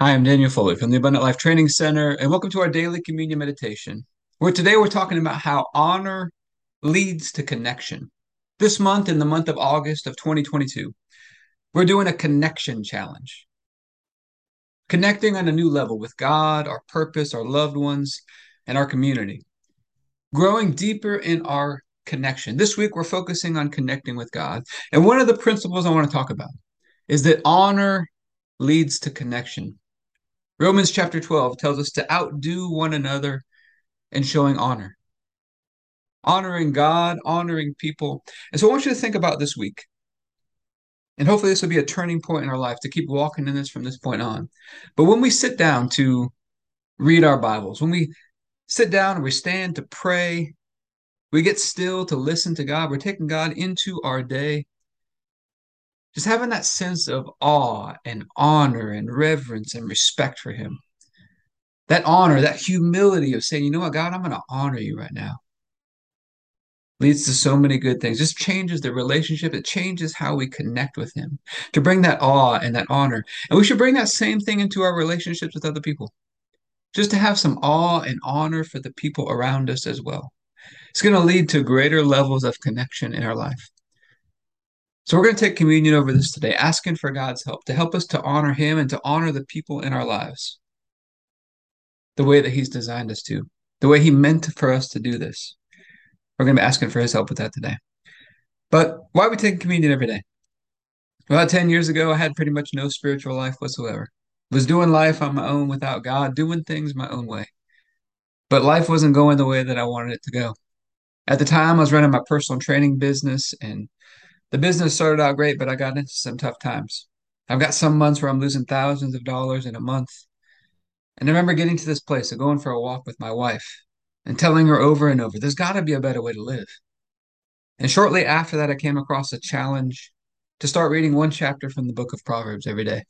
Hi, I'm Daniel Foley from the Abundant Life Training Center, and welcome to our daily communion meditation. Where today we're talking about how honor leads to connection. This month, in the month of August of 2022, we're doing a connection challenge. Connecting on a new level with God, our purpose, our loved ones, and our community. Growing deeper in our connection. This week, we're focusing on connecting with God. And one of the principles I want to talk about is that honor leads to connection. Romans chapter 12 tells us to outdo one another in showing honor, honoring God, honoring people. And so I want you to think about this week. And hopefully, this will be a turning point in our life to keep walking in this from this point on. But when we sit down to read our Bibles, when we sit down and we stand to pray, we get still to listen to God, we're taking God into our day. Just having that sense of awe and honor and reverence and respect for Him that honor, that humility of saying, you know what, God, I'm going to honor you right now, leads to so many good things. Just changes the relationship. It changes how we connect with Him to bring that awe and that honor. And we should bring that same thing into our relationships with other people, just to have some awe and honor for the people around us as well. It's going to lead to greater levels of connection in our life. So we're going to take communion over this today, asking for God's help to help us to honor Him and to honor the people in our lives the way that He's designed us to, the way He meant for us to do this. We're going to be asking for His help with that today. But why are we taking communion every day? About 10 years ago, I had pretty much no spiritual life whatsoever. Was doing life on my own without God, doing things my own way. But life wasn't going the way that I wanted it to go. At the time, I was running my personal training business, and the business started out great, but I got into some tough times. I've got some months where I'm losing thousands of dollars in a month. And I remember getting to this place of going for a walk with my wife and telling her over and over, there's got to be a better way to live. And shortly after that, I came across a challenge to start reading one chapter from the book of Proverbs every day.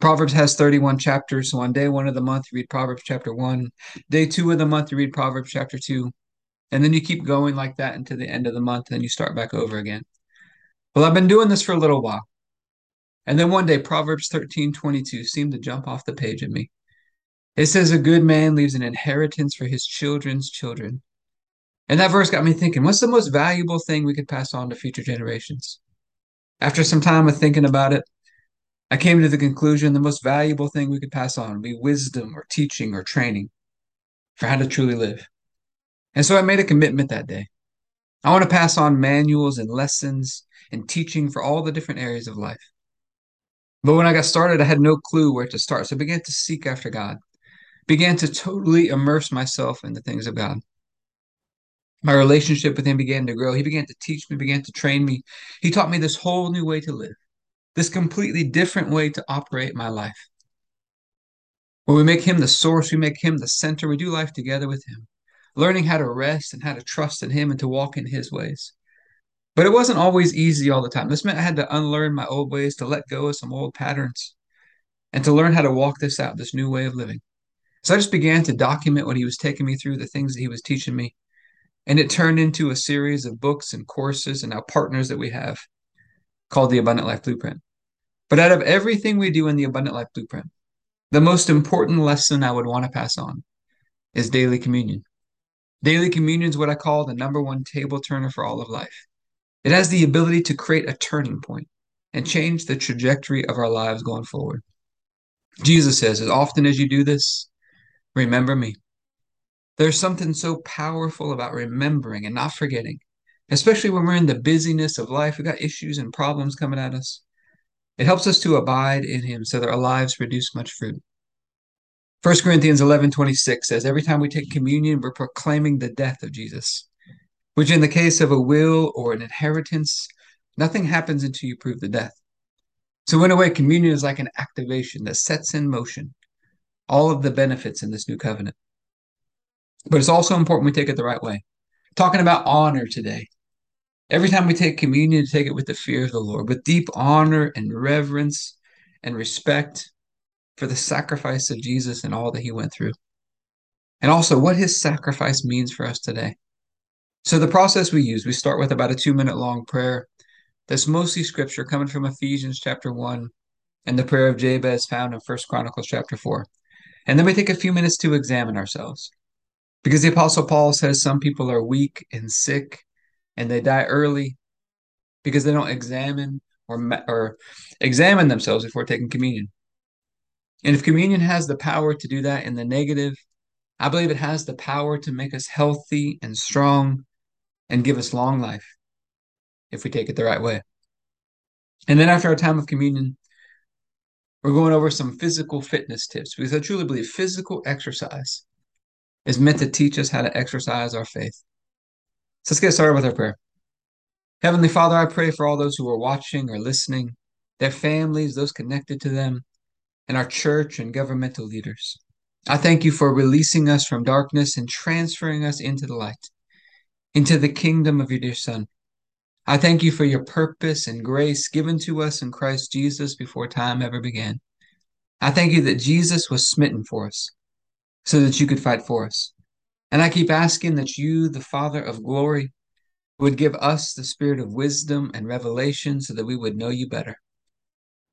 Proverbs has 31 chapters. So on day one of the month, you read Proverbs chapter one. Day two of the month, you read Proverbs chapter two. And then you keep going like that until the end of the month, and then you start back over again. Well, I've been doing this for a little while. And then one day, Proverbs 13 22 seemed to jump off the page at me. It says, A good man leaves an inheritance for his children's children. And that verse got me thinking, what's the most valuable thing we could pass on to future generations? After some time of thinking about it, I came to the conclusion the most valuable thing we could pass on would be wisdom or teaching or training for how to truly live. And so I made a commitment that day. I want to pass on manuals and lessons and teaching for all the different areas of life. But when I got started, I had no clue where to start. So I began to seek after God began to totally immerse myself in the things of God. My relationship with him began to grow. He began to teach me, began to train me. He taught me this whole new way to live, this completely different way to operate my life. When we make him the source, we make him the center, we do life together with him, learning how to rest and how to trust in him and to walk in his ways. But it wasn't always easy all the time. This meant I had to unlearn my old ways, to let go of some old patterns, and to learn how to walk this out, this new way of living. So I just began to document what he was taking me through, the things that he was teaching me. And it turned into a series of books and courses and now partners that we have called the Abundant Life Blueprint. But out of everything we do in the Abundant Life Blueprint, the most important lesson I would want to pass on is daily communion. Daily communion is what I call the number one table turner for all of life. It has the ability to create a turning point and change the trajectory of our lives going forward. Jesus says, as often as you do this, remember me. There's something so powerful about remembering and not forgetting, especially when we're in the busyness of life. We've got issues and problems coming at us. It helps us to abide in him so that our lives produce much fruit. 1 Corinthians 11 26 says, Every time we take communion, we're proclaiming the death of Jesus, which in the case of a will or an inheritance, nothing happens until you prove the death. So, in a way, communion is like an activation that sets in motion all of the benefits in this new covenant. But it's also important we take it the right way. Talking about honor today. Every time we take communion, take it with the fear of the Lord, with deep honor and reverence and respect for the sacrifice of Jesus and all that he went through. And also what his sacrifice means for us today. So, the process we use, we start with about a two minute long prayer that's mostly scripture coming from Ephesians chapter 1, and the prayer of Jabez found in First Chronicles chapter 4. And then we take a few minutes to examine ourselves. Because the Apostle Paul says some people are weak and sick and they die early because they don't examine or, or examine themselves before taking communion. And if communion has the power to do that in the negative, I believe it has the power to make us healthy and strong and give us long life if we take it the right way. And then after our time of communion, we're going over some physical fitness tips because I truly believe physical exercise is meant to teach us how to exercise our faith. So let's get started with our prayer. Heavenly Father, I pray for all those who are watching or listening, their families, those connected to them, and our church and governmental leaders. I thank you for releasing us from darkness and transferring us into the light, into the kingdom of your dear Son. I thank you for your purpose and grace given to us in Christ Jesus before time ever began. I thank you that Jesus was smitten for us so that you could fight for us. And I keep asking that you, the Father of glory, would give us the spirit of wisdom and revelation so that we would know you better.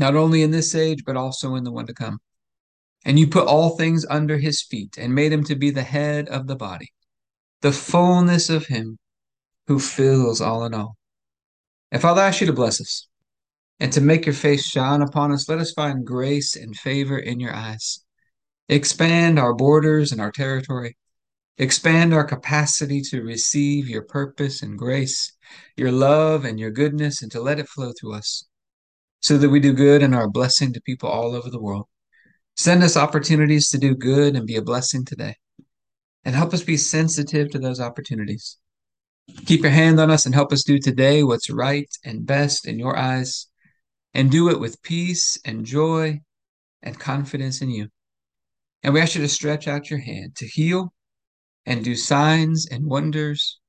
not only in this age, but also in the one to come. And you put all things under his feet and made him to be the head of the body, the fullness of him who fills all in all. And Father, I ask you to bless us and to make your face shine upon us. Let us find grace and favor in your eyes. Expand our borders and our territory. Expand our capacity to receive your purpose and grace, your love and your goodness, and to let it flow through us so that we do good and are a blessing to people all over the world. Send us opportunities to do good and be a blessing today. And help us be sensitive to those opportunities. Keep your hand on us and help us do today what's right and best in your eyes, and do it with peace and joy and confidence in you. And we ask you to stretch out your hand to heal and do signs and wonders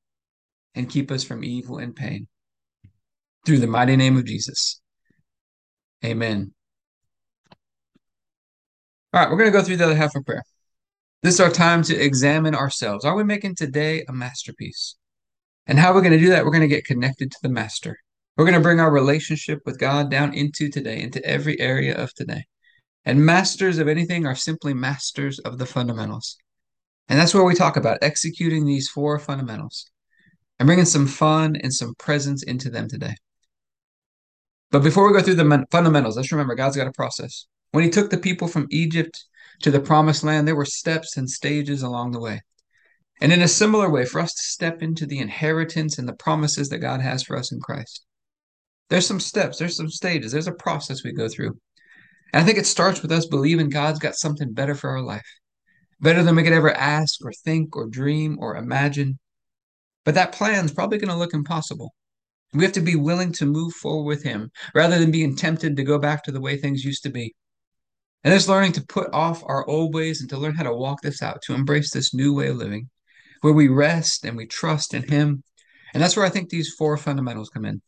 and keep us from evil and pain. Through the mighty name of Jesus. Amen. All right, we're going to go through the other half of prayer. This is our time to examine ourselves. Are we making today a masterpiece? And how we're going to do that, we're going to get connected to the Master. We're going to bring our relationship with God down into today, into every area of today. And masters of anything are simply masters of the fundamentals. And that's where we talk about executing these four fundamentals and bringing some fun and some presence into them today. But before we go through the fundamentals, let's remember God's got a process. When He took the people from Egypt to the promised land, there were steps and stages along the way. And in a similar way, for us to step into the inheritance and the promises that God has for us in Christ, there's some steps, there's some stages, there's a process we go through. And I think it starts with us believing God's got something better for our life, better than we could ever ask or think or dream or imagine. But that plan's probably going to look impossible. We have to be willing to move forward with Him rather than being tempted to go back to the way things used to be. And it's learning to put off our old ways and to learn how to walk this out, to embrace this new way of living where we rest and we trust in Him. And that's where I think these four fundamentals come in.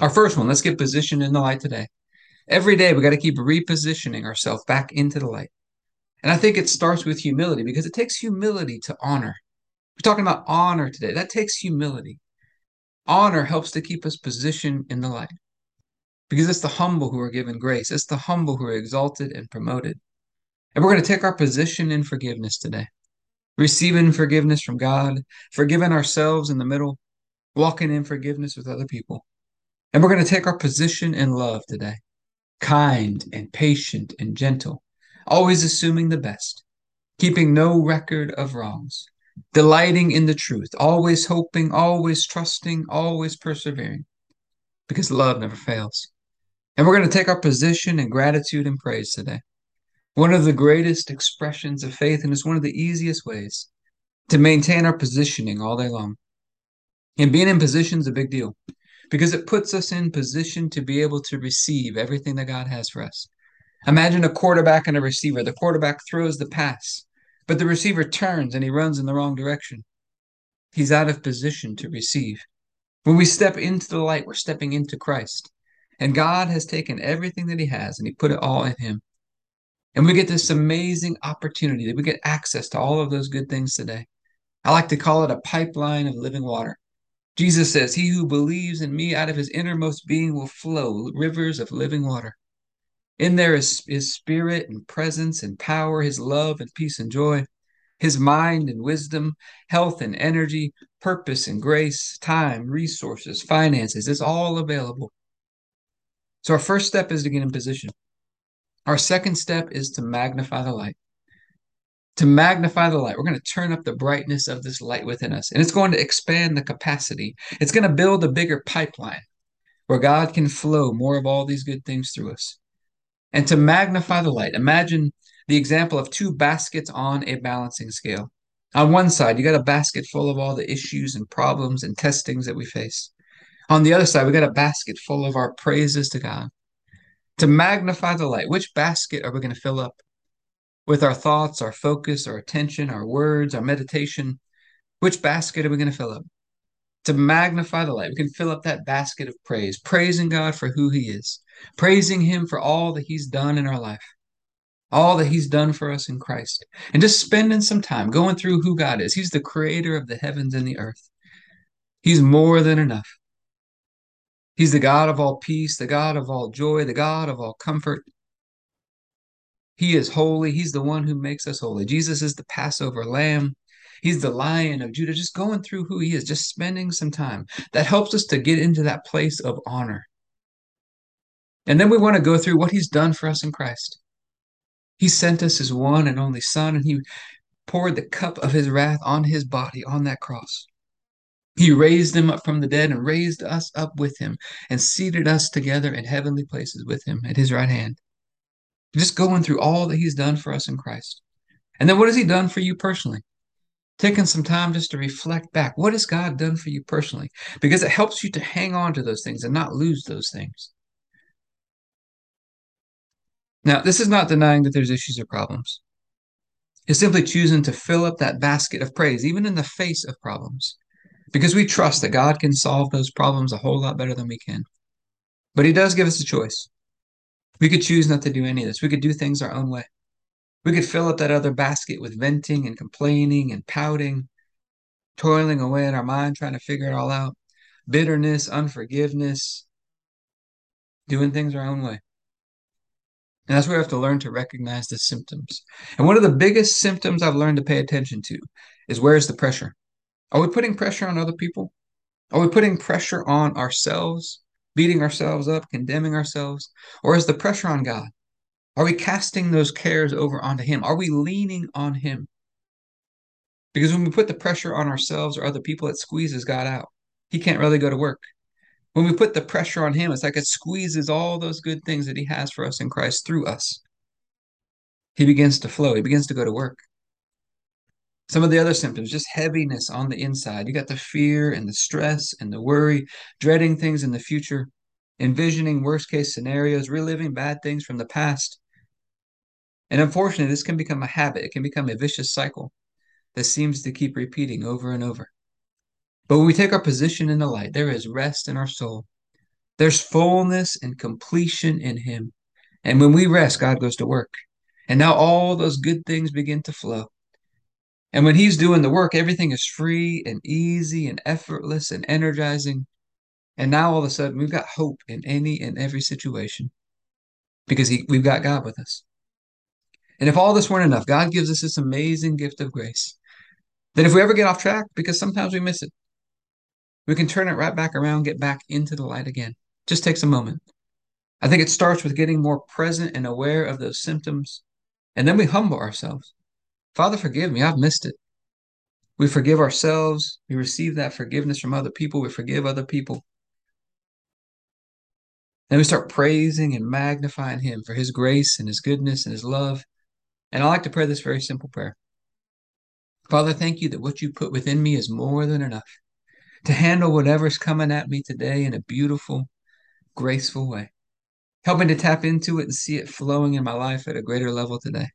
Our first one, let's get positioned in the light today. Every day, we got to keep repositioning ourselves back into the light. And I think it starts with humility because it takes humility to honor. We're talking about honor today. That takes humility. Honor helps to keep us positioned in the light. Because it's the humble who are given grace, it's the humble who are exalted and promoted. And we're going to take our position in forgiveness today. Receiving forgiveness from God, forgiving ourselves in the middle, walking in forgiveness with other people. And we're going to take our position in love today. Kind and patient and gentle, always assuming the best, keeping no record of wrongs, delighting in the truth, always hoping, always trusting, always persevering, because love never fails. And we're going to take our position in gratitude and praise today. One of the greatest expressions of faith, and it's one of the easiest ways to maintain our positioning all day long. And being in position is a big deal because it puts us in position to be able to receive everything that God has for us. Imagine a quarterback and a receiver. The quarterback throws the pass, but the receiver turns and he runs in the wrong direction. He's out of position to receive. When we step into the light, we're stepping into Christ. And God has taken everything that He has and He put it all in Him. And we get this amazing opportunity that we get access to all of those good things today. I like to call it a pipeline of living water. Jesus says, He who believes in me out of his innermost being will flow rivers of living water. In there is his spirit and presence and power, his love and peace and joy, his mind and wisdom, health and energy, purpose and grace, time, resources, finances. It's all available. So our first step is to get in position. Our second step is to magnify the light. To magnify the light, we're going to turn up the brightness of this light within us, and it's going to expand the capacity. It's going to build a bigger pipeline where God can flow more of all these good things through us. And to magnify the light, imagine the example of two baskets on a balancing scale. On one side, you got a basket full of all the issues and problems and testings that we face. On the other side, we got a basket full of our praises to God. To magnify the light, which basket are we going to fill up? With our thoughts, our focus, our attention, our words, our meditation, which basket are we going to fill up? To magnify the light, we can fill up that basket of praise, praising God for who He is, praising Him for all that He's done in our life, all that He's done for us in Christ, and just spending some time going through who God is. He's the creator of the heavens and the earth, He's more than enough. He's the God of all peace, the God of all joy, the God of all comfort. He is holy. He's the one who makes us holy. Jesus is the Passover lamb. He's the lion of Judah, just going through who he is, just spending some time. That helps us to get into that place of honor. And then we want to go through what he's done for us in Christ. He sent us his one and only Son, and he poured the cup of his wrath on his body on that cross. He raised him up from the dead and raised us up with him and seated us together in heavenly places with him at his right hand. Just going through all that he's done for us in Christ. And then what has he done for you personally? Taking some time just to reflect back. What has God done for you personally? Because it helps you to hang on to those things and not lose those things. Now, this is not denying that there's issues or problems. It's simply choosing to fill up that basket of praise, even in the face of problems because we trust that God can solve those problems a whole lot better than we can. But He does give us a choice. We could choose not to do any of this. We could do things our own way. We could fill up that other basket with venting and complaining and pouting, toiling away in our mind, trying to figure it all out, bitterness, unforgiveness, doing things our own way. And that's where we have to learn to recognize the symptoms. And one of the biggest symptoms I've learned to pay attention to is where's the pressure? Are we putting pressure on other people? Are we putting pressure on ourselves, beating ourselves up, condemning ourselves? Or is the pressure on God? Are we casting those cares over onto Him? Are we leaning on Him? Because when we put the pressure on ourselves or other people, it squeezes God out. He can't really go to work. When we put the pressure on Him, it's like it squeezes all those good things that He has for us in Christ through us. He begins to flow, He begins to go to work. Some of the other symptoms, just heaviness on the inside. You got the fear and the stress and the worry, dreading things in the future, envisioning worst case scenarios, reliving bad things from the past. And unfortunately, this can become a habit. It can become a vicious cycle that seems to keep repeating over and over. But when we take our position in the light, there is rest in our soul. There's fullness and completion in Him. And when we rest, God goes to work. And now all those good things begin to flow. And when he's doing the work, everything is free and easy and effortless and energizing. And now all of a sudden, we've got hope in any and every situation because he, we've got God with us. And if all this weren't enough, God gives us this amazing gift of grace that if we ever get off track, because sometimes we miss it, we can turn it right back around, get back into the light again. Just takes a moment. I think it starts with getting more present and aware of those symptoms, and then we humble ourselves. Father, forgive me. I've missed it. We forgive ourselves. We receive that forgiveness from other people. We forgive other people. Then we start praising and magnifying Him for His grace and His goodness and His love. And I like to pray this very simple prayer Father, thank you that what you put within me is more than enough to handle whatever's coming at me today in a beautiful, graceful way. Help me to tap into it and see it flowing in my life at a greater level today.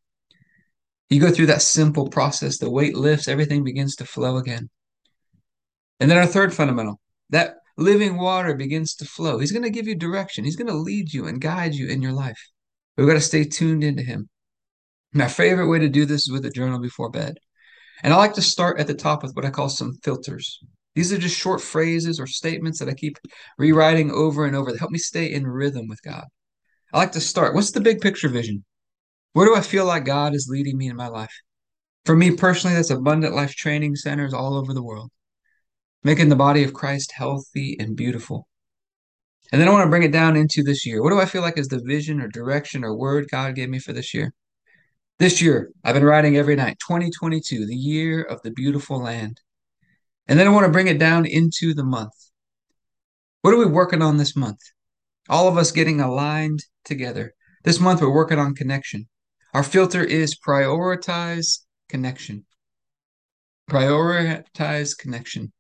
You go through that simple process, the weight lifts, everything begins to flow again. And then our third fundamental, that living water begins to flow. He's going to give you direction. He's going to lead you and guide you in your life. We've got to stay tuned into him. My favorite way to do this is with a journal before bed. And I like to start at the top with what I call some filters. These are just short phrases or statements that I keep rewriting over and over that help me stay in rhythm with God. I like to start. What's the big picture vision? Where do I feel like God is leading me in my life? For me personally, that's abundant life training centers all over the world, making the body of Christ healthy and beautiful. And then I want to bring it down into this year. What do I feel like is the vision or direction or word God gave me for this year? This year, I've been writing every night 2022, the year of the beautiful land. And then I want to bring it down into the month. What are we working on this month? All of us getting aligned together. This month, we're working on connection. Our filter is prioritize connection. Prioritize connection.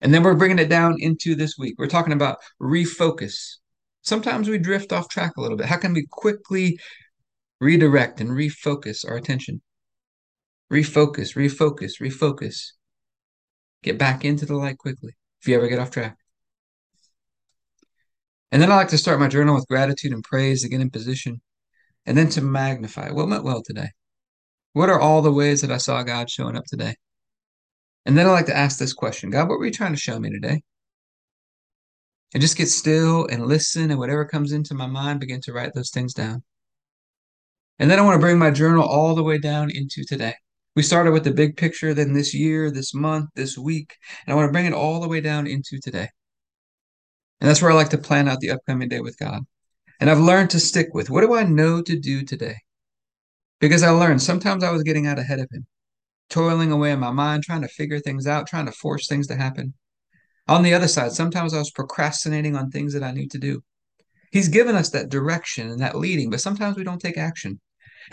And then we're bringing it down into this week. We're talking about refocus. Sometimes we drift off track a little bit. How can we quickly redirect and refocus our attention? Refocus, refocus, refocus. Get back into the light quickly if you ever get off track. And then I like to start my journal with gratitude and praise to get in position, and then to magnify what went well today. What are all the ways that I saw God showing up today? And then I like to ask this question God, what were you trying to show me today? And just get still and listen, and whatever comes into my mind, begin to write those things down. And then I want to bring my journal all the way down into today. We started with the big picture, then this year, this month, this week, and I want to bring it all the way down into today. And that's where I like to plan out the upcoming day with God. And I've learned to stick with what do I know to do today? Because I learned sometimes I was getting out ahead of Him, toiling away in my mind, trying to figure things out, trying to force things to happen. On the other side, sometimes I was procrastinating on things that I need to do. He's given us that direction and that leading, but sometimes we don't take action.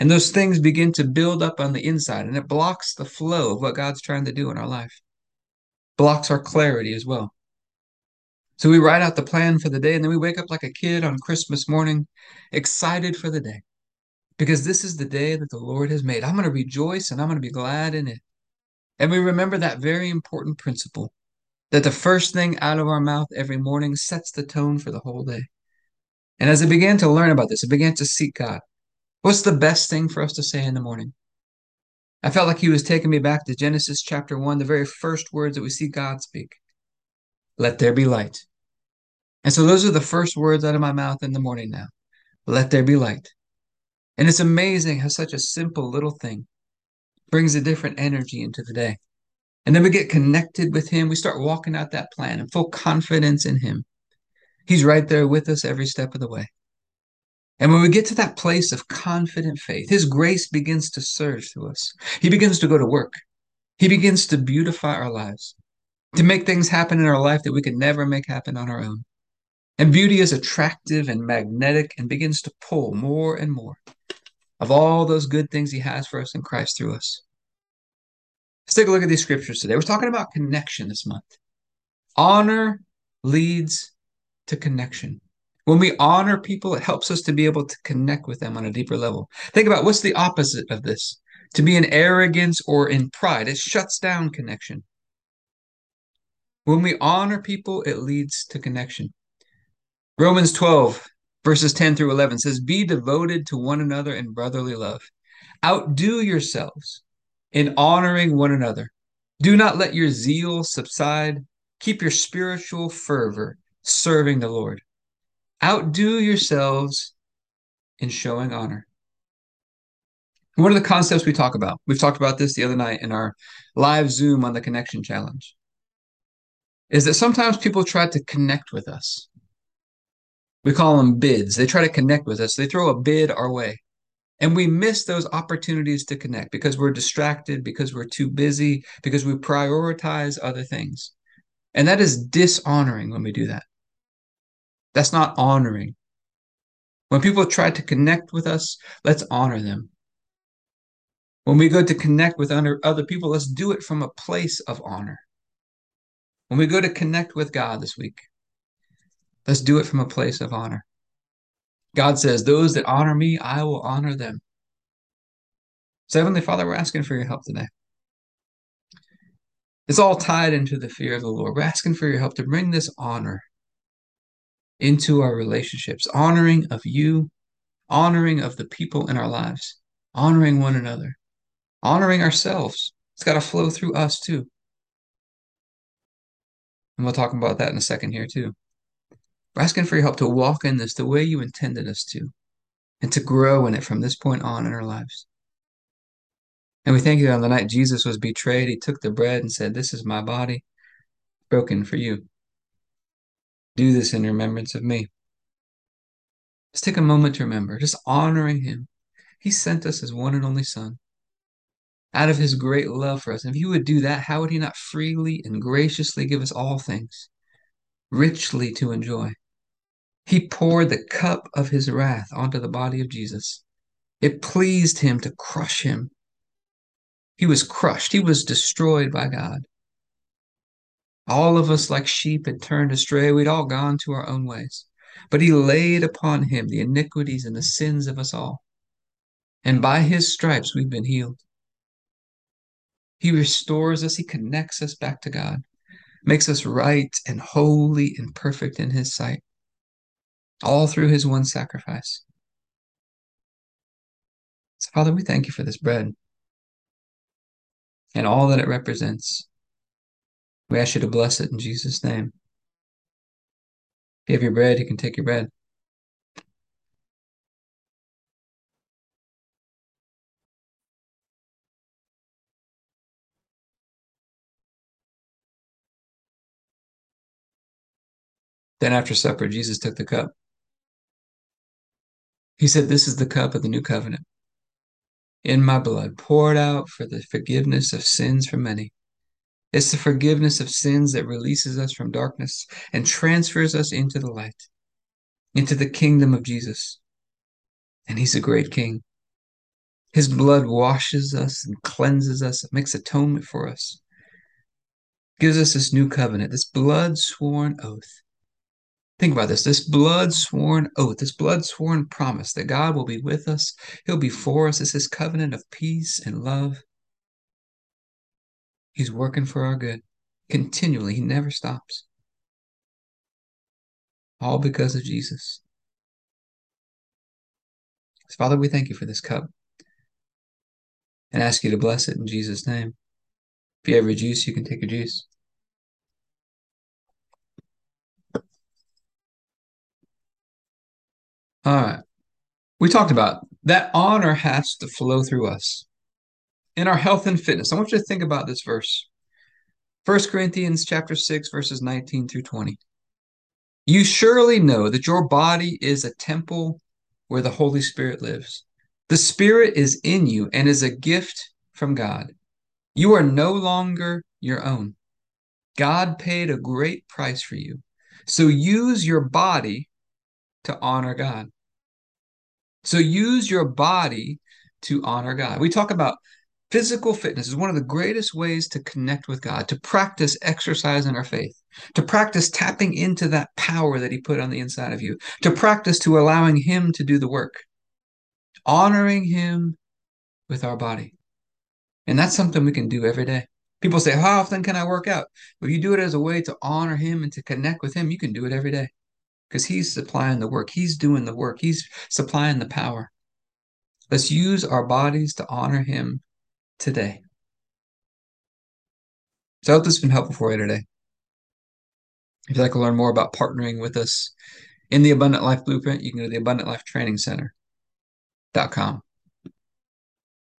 And those things begin to build up on the inside, and it blocks the flow of what God's trying to do in our life, blocks our clarity as well. So we write out the plan for the day, and then we wake up like a kid on Christmas morning, excited for the day, because this is the day that the Lord has made. I'm going to rejoice and I'm going to be glad in it. And we remember that very important principle that the first thing out of our mouth every morning sets the tone for the whole day. And as I began to learn about this, I began to seek God. What's the best thing for us to say in the morning? I felt like he was taking me back to Genesis chapter 1, the very first words that we see God speak. Let there be light. And so those are the first words out of my mouth in the morning now. Let there be light. And it's amazing how such a simple little thing brings a different energy into the day. And then we get connected with Him. We start walking out that plan and full confidence in Him. He's right there with us every step of the way. And when we get to that place of confident faith, His grace begins to surge through us. He begins to go to work. He begins to beautify our lives, to make things happen in our life that we could never make happen on our own. And beauty is attractive and magnetic and begins to pull more and more of all those good things He has for us in Christ through us. Let's take a look at these scriptures today. We're talking about connection this month. Honor leads to connection. When we honor people, it helps us to be able to connect with them on a deeper level. Think about what's the opposite of this? To be in arrogance or in pride, it shuts down connection. When we honor people, it leads to connection. Romans 12, verses 10 through 11 says, Be devoted to one another in brotherly love. Outdo yourselves in honoring one another. Do not let your zeal subside. Keep your spiritual fervor serving the Lord. Outdo yourselves in showing honor. What are the concepts we talk about? We've talked about this the other night in our live Zoom on the Connection Challenge. Is that sometimes people try to connect with us we call them bids. They try to connect with us. They throw a bid our way. And we miss those opportunities to connect because we're distracted, because we're too busy, because we prioritize other things. And that is dishonoring when we do that. That's not honoring. When people try to connect with us, let's honor them. When we go to connect with other people, let's do it from a place of honor. When we go to connect with God this week, Let's do it from a place of honor. God says, Those that honor me, I will honor them. So, Heavenly Father, we're asking for your help today. It's all tied into the fear of the Lord. We're asking for your help to bring this honor into our relationships, honoring of you, honoring of the people in our lives, honoring one another, honoring ourselves. It's got to flow through us too. And we'll talk about that in a second here too. We're asking for your help to walk in this the way you intended us to and to grow in it from this point on in our lives. And we thank you that on the night Jesus was betrayed, he took the bread and said, This is my body broken for you. Do this in remembrance of me. Just take a moment to remember, just honoring him. He sent us his one and only Son out of his great love for us. And if he would do that, how would he not freely and graciously give us all things, richly to enjoy? He poured the cup of his wrath onto the body of Jesus. It pleased him to crush him. He was crushed, he was destroyed by God. All of us, like sheep, had turned astray. We'd all gone to our own ways. But he laid upon him the iniquities and the sins of us all. And by his stripes, we've been healed. He restores us, he connects us back to God, makes us right and holy and perfect in his sight all through his one sacrifice. So, Father, we thank you for this bread and all that it represents. We ask you to bless it in Jesus' name. If you have your bread, you can take your bread. Then after supper, Jesus took the cup. He said, This is the cup of the new covenant in my blood, poured out for the forgiveness of sins for many. It's the forgiveness of sins that releases us from darkness and transfers us into the light, into the kingdom of Jesus. And he's a great king. His blood washes us and cleanses us, it makes atonement for us, gives us this new covenant, this blood sworn oath Think about this this blood sworn oath, this blood sworn promise that God will be with us, He'll be for us. It's His covenant of peace and love. He's working for our good continually, He never stops. All because of Jesus. Father, we thank you for this cup and ask you to bless it in Jesus' name. If you have your juice, you can take a juice. All right. We talked about that honor has to flow through us. In our health and fitness, I want you to think about this verse. 1 Corinthians chapter 6 verses 19 through 20. You surely know that your body is a temple where the Holy Spirit lives. The Spirit is in you and is a gift from God. You are no longer your own. God paid a great price for you. So use your body to honor God. So use your body to honor God. We talk about physical fitness is one of the greatest ways to connect with God, to practice exercising our faith, to practice tapping into that power that He put on the inside of you, to practice to allowing Him to do the work, honoring Him with our body. And that's something we can do every day. People say, How often can I work out? If you do it as a way to honor Him and to connect with Him, you can do it every day because he's supplying the work. He's doing the work. He's supplying the power. Let's use our bodies to honor him today. So I hope this has been helpful for you today. If you'd like to learn more about partnering with us in the Abundant Life Blueprint, you can go to the Abundant Life Training Center.com.